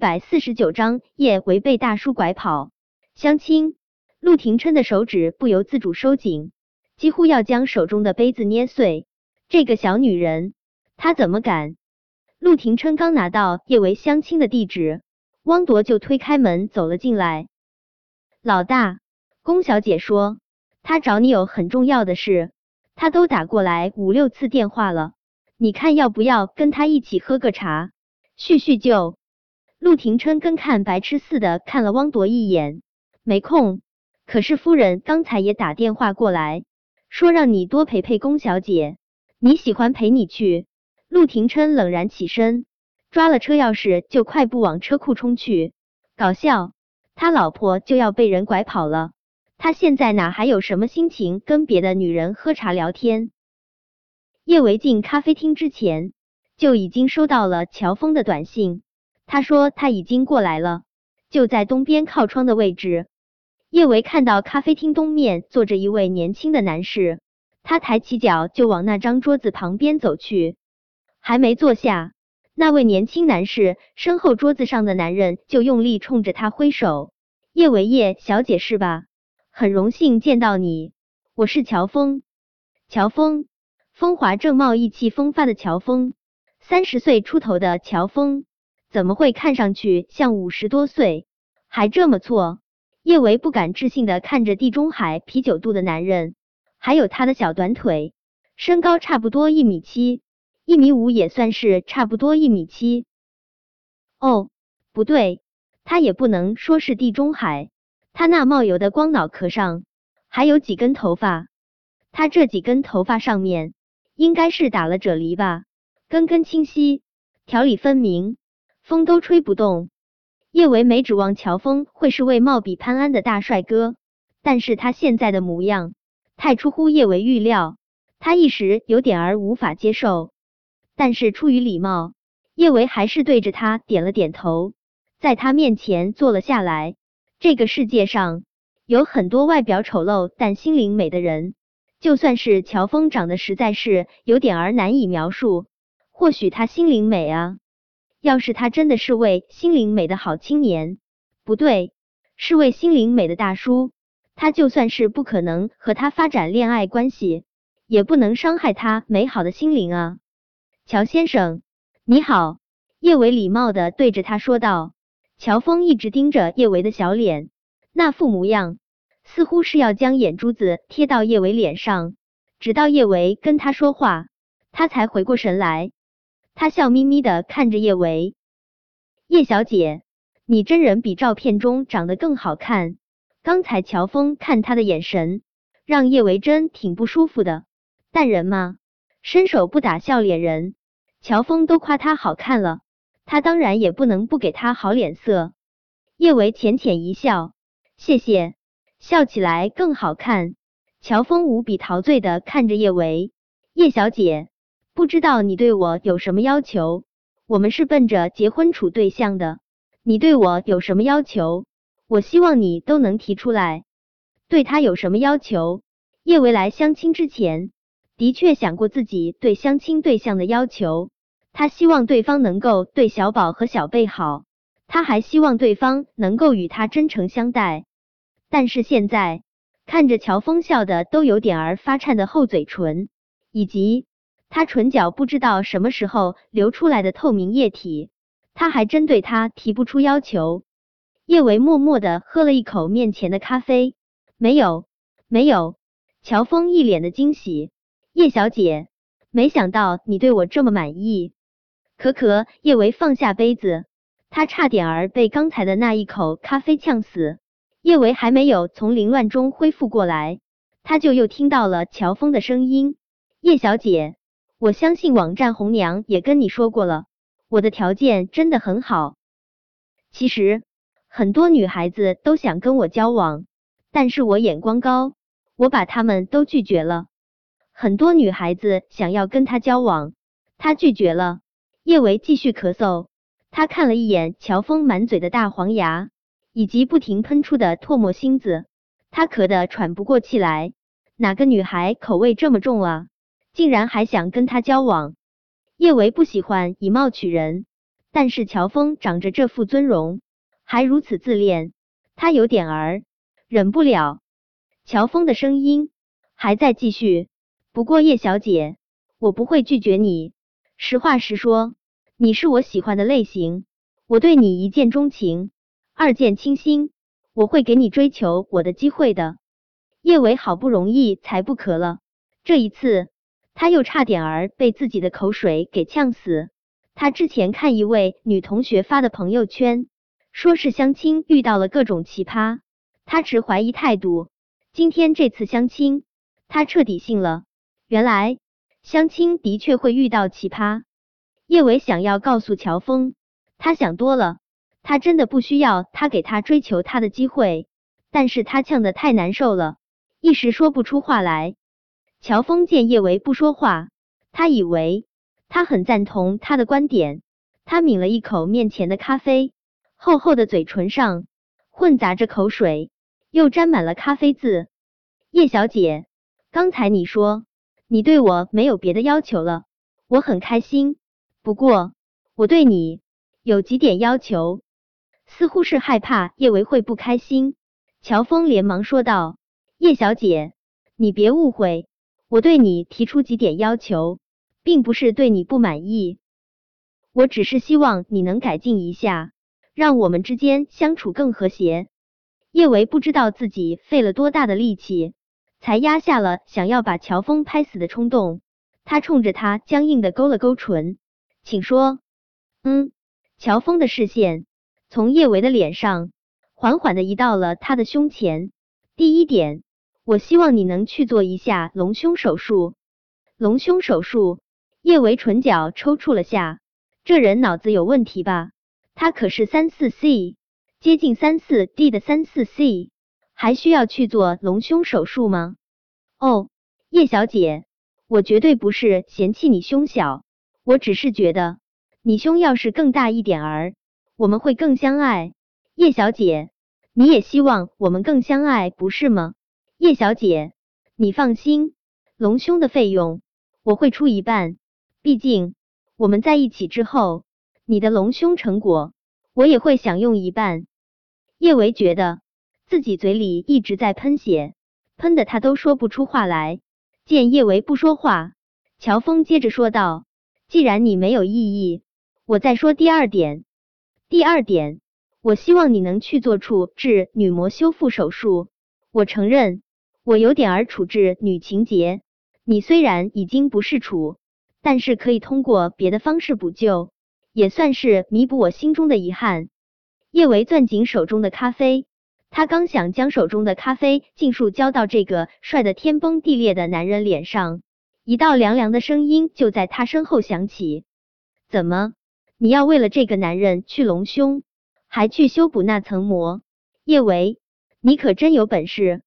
百四十九章，叶维被大叔拐跑相亲。陆廷琛的手指不由自主收紧，几乎要将手中的杯子捏碎。这个小女人，她怎么敢？陆廷琛刚拿到叶维相亲的地址，汪铎就推开门走了进来。老大，龚小姐说她找你有很重要的事，她都打过来五六次电话了，你看要不要跟她一起喝个茶，叙叙旧？陆廷琛跟看白痴似的看了汪铎一眼，没空。可是夫人刚才也打电话过来，说让你多陪陪龚小姐，你喜欢陪你去。陆廷琛冷然起身，抓了车钥匙就快步往车库冲去。搞笑，他老婆就要被人拐跑了，他现在哪还有什么心情跟别的女人喝茶聊天？叶维进咖啡厅之前就已经收到了乔峰的短信。他说他已经过来了，就在东边靠窗的位置。叶维看到咖啡厅东面坐着一位年轻的男士，他抬起脚就往那张桌子旁边走去。还没坐下，那位年轻男士身后桌子上的男人就用力冲着他挥手：“叶维叶小姐是吧？很荣幸见到你，我是乔峰。”乔峰，风华正茂、意气风发的乔峰，三十岁出头的乔峰。怎么会看上去像五十多岁，还这么挫？叶维不敢置信的看着地中海啤酒肚的男人，还有他的小短腿，身高差不多一米七，一米五也算是差不多一米七。哦，不对，他也不能说是地中海，他那冒油的光脑壳上还有几根头发，他这几根头发上面应该是打了啫喱吧，根根清晰，条理分明。风都吹不动。叶维没指望乔峰会是位貌比潘安的大帅哥，但是他现在的模样太出乎叶维预料，他一时有点儿无法接受。但是出于礼貌，叶维还是对着他点了点头，在他面前坐了下来。这个世界上有很多外表丑陋但心灵美的人，就算是乔峰长得实在是有点儿难以描述，或许他心灵美啊。要是他真的是位心灵美的好青年，不对，是位心灵美的大叔，他就算是不可能和他发展恋爱关系，也不能伤害他美好的心灵啊。乔先生，你好。叶维礼貌的对着他说道。乔峰一直盯着叶维的小脸，那副模样似乎是要将眼珠子贴到叶维脸上，直到叶维跟他说话，他才回过神来。他笑眯眯的看着叶维，叶小姐，你真人比照片中长得更好看。刚才乔峰看他的眼神，让叶维真挺不舒服的。但人嘛，伸手不打笑脸人，乔峰都夸他好看了，他当然也不能不给他好脸色。叶维浅浅一笑，谢谢，笑起来更好看。乔峰无比陶醉的看着叶维，叶小姐。不知道你对我有什么要求？我们是奔着结婚处对象的。你对我有什么要求？我希望你都能提出来。对他有什么要求？叶维来相亲之前，的确想过自己对相亲对象的要求。他希望对方能够对小宝和小贝好，他还希望对方能够与他真诚相待。但是现在看着乔峰笑的都有点儿发颤的厚嘴唇，以及。他唇角不知道什么时候流出来的透明液体，他还真对他提不出要求。叶维默默的喝了一口面前的咖啡，没有，没有。乔峰一脸的惊喜，叶小姐，没想到你对我这么满意。可可，叶维放下杯子，他差点儿被刚才的那一口咖啡呛死。叶维还没有从凌乱中恢复过来，他就又听到了乔峰的声音，叶小姐。我相信网站红娘也跟你说过了，我的条件真的很好。其实很多女孩子都想跟我交往，但是我眼光高，我把他们都拒绝了。很多女孩子想要跟他交往，他拒绝了。叶维继续咳嗽，他看了一眼乔峰满嘴的大黄牙，以及不停喷出的唾沫星子，他咳得喘不过气来。哪个女孩口味这么重啊？竟然还想跟他交往？叶维不喜欢以貌取人，但是乔峰长着这副尊容，还如此自恋，他有点儿忍不了。乔峰的声音还在继续，不过叶小姐，我不会拒绝你。实话实说，你是我喜欢的类型，我对你一见钟情，二见倾心，我会给你追求我的机会的。叶伟好不容易才不咳了，这一次他又差点儿被自己的口水给呛死。他之前看一位女同学发的朋友圈，说是相亲遇到了各种奇葩，他持怀疑态度。今天这次相亲，他彻底信了。原来相亲的确会遇到奇葩。叶伟想要告诉乔峰，他想多了，他真的不需要他给他追求他的机会。但是他呛得太难受了，一时说不出话来。乔峰见叶维不说话，他以为。他很赞同他的观点，他抿了一口面前的咖啡，厚厚的嘴唇上混杂着口水，又沾满了咖啡渍。叶小姐，刚才你说你对我没有别的要求了，我很开心。不过我对你有几点要求，似乎是害怕叶维会不开心。乔峰连忙说道：“叶小姐，你别误会，我对你提出几点要求。”并不是对你不满意，我只是希望你能改进一下，让我们之间相处更和谐。叶维不知道自己费了多大的力气，才压下了想要把乔峰拍死的冲动。他冲着他僵硬的勾了勾唇，请说。嗯，乔峰的视线从叶维的脸上缓缓的移到了他的胸前。第一点，我希望你能去做一下隆胸手术。隆胸手术。叶维唇角抽搐了下，这人脑子有问题吧？他可是三四 C，接近三四 D 的三四 C，还需要去做隆胸手术吗？哦，叶小姐，我绝对不是嫌弃你胸小，我只是觉得你胸要是更大一点儿，我们会更相爱。叶小姐，你也希望我们更相爱，不是吗？叶小姐，你放心，隆胸的费用我会出一半。毕竟我们在一起之后，你的隆胸成果我也会享用一半。叶维觉得自己嘴里一直在喷血，喷的他都说不出话来。见叶维不说话，乔峰接着说道：“既然你没有异议，我再说第二点。第二点，我希望你能去做处置女膜修复手术。我承认我有点儿处置女情节，你虽然已经不是处。”但是可以通过别的方式补救，也算是弥补我心中的遗憾。叶维攥紧手中的咖啡，他刚想将手中的咖啡尽数浇到这个帅得天崩地裂的男人脸上，一道凉凉的声音就在他身后响起：“怎么，你要为了这个男人去隆胸，还去修补那层膜？叶维，你可真有本事！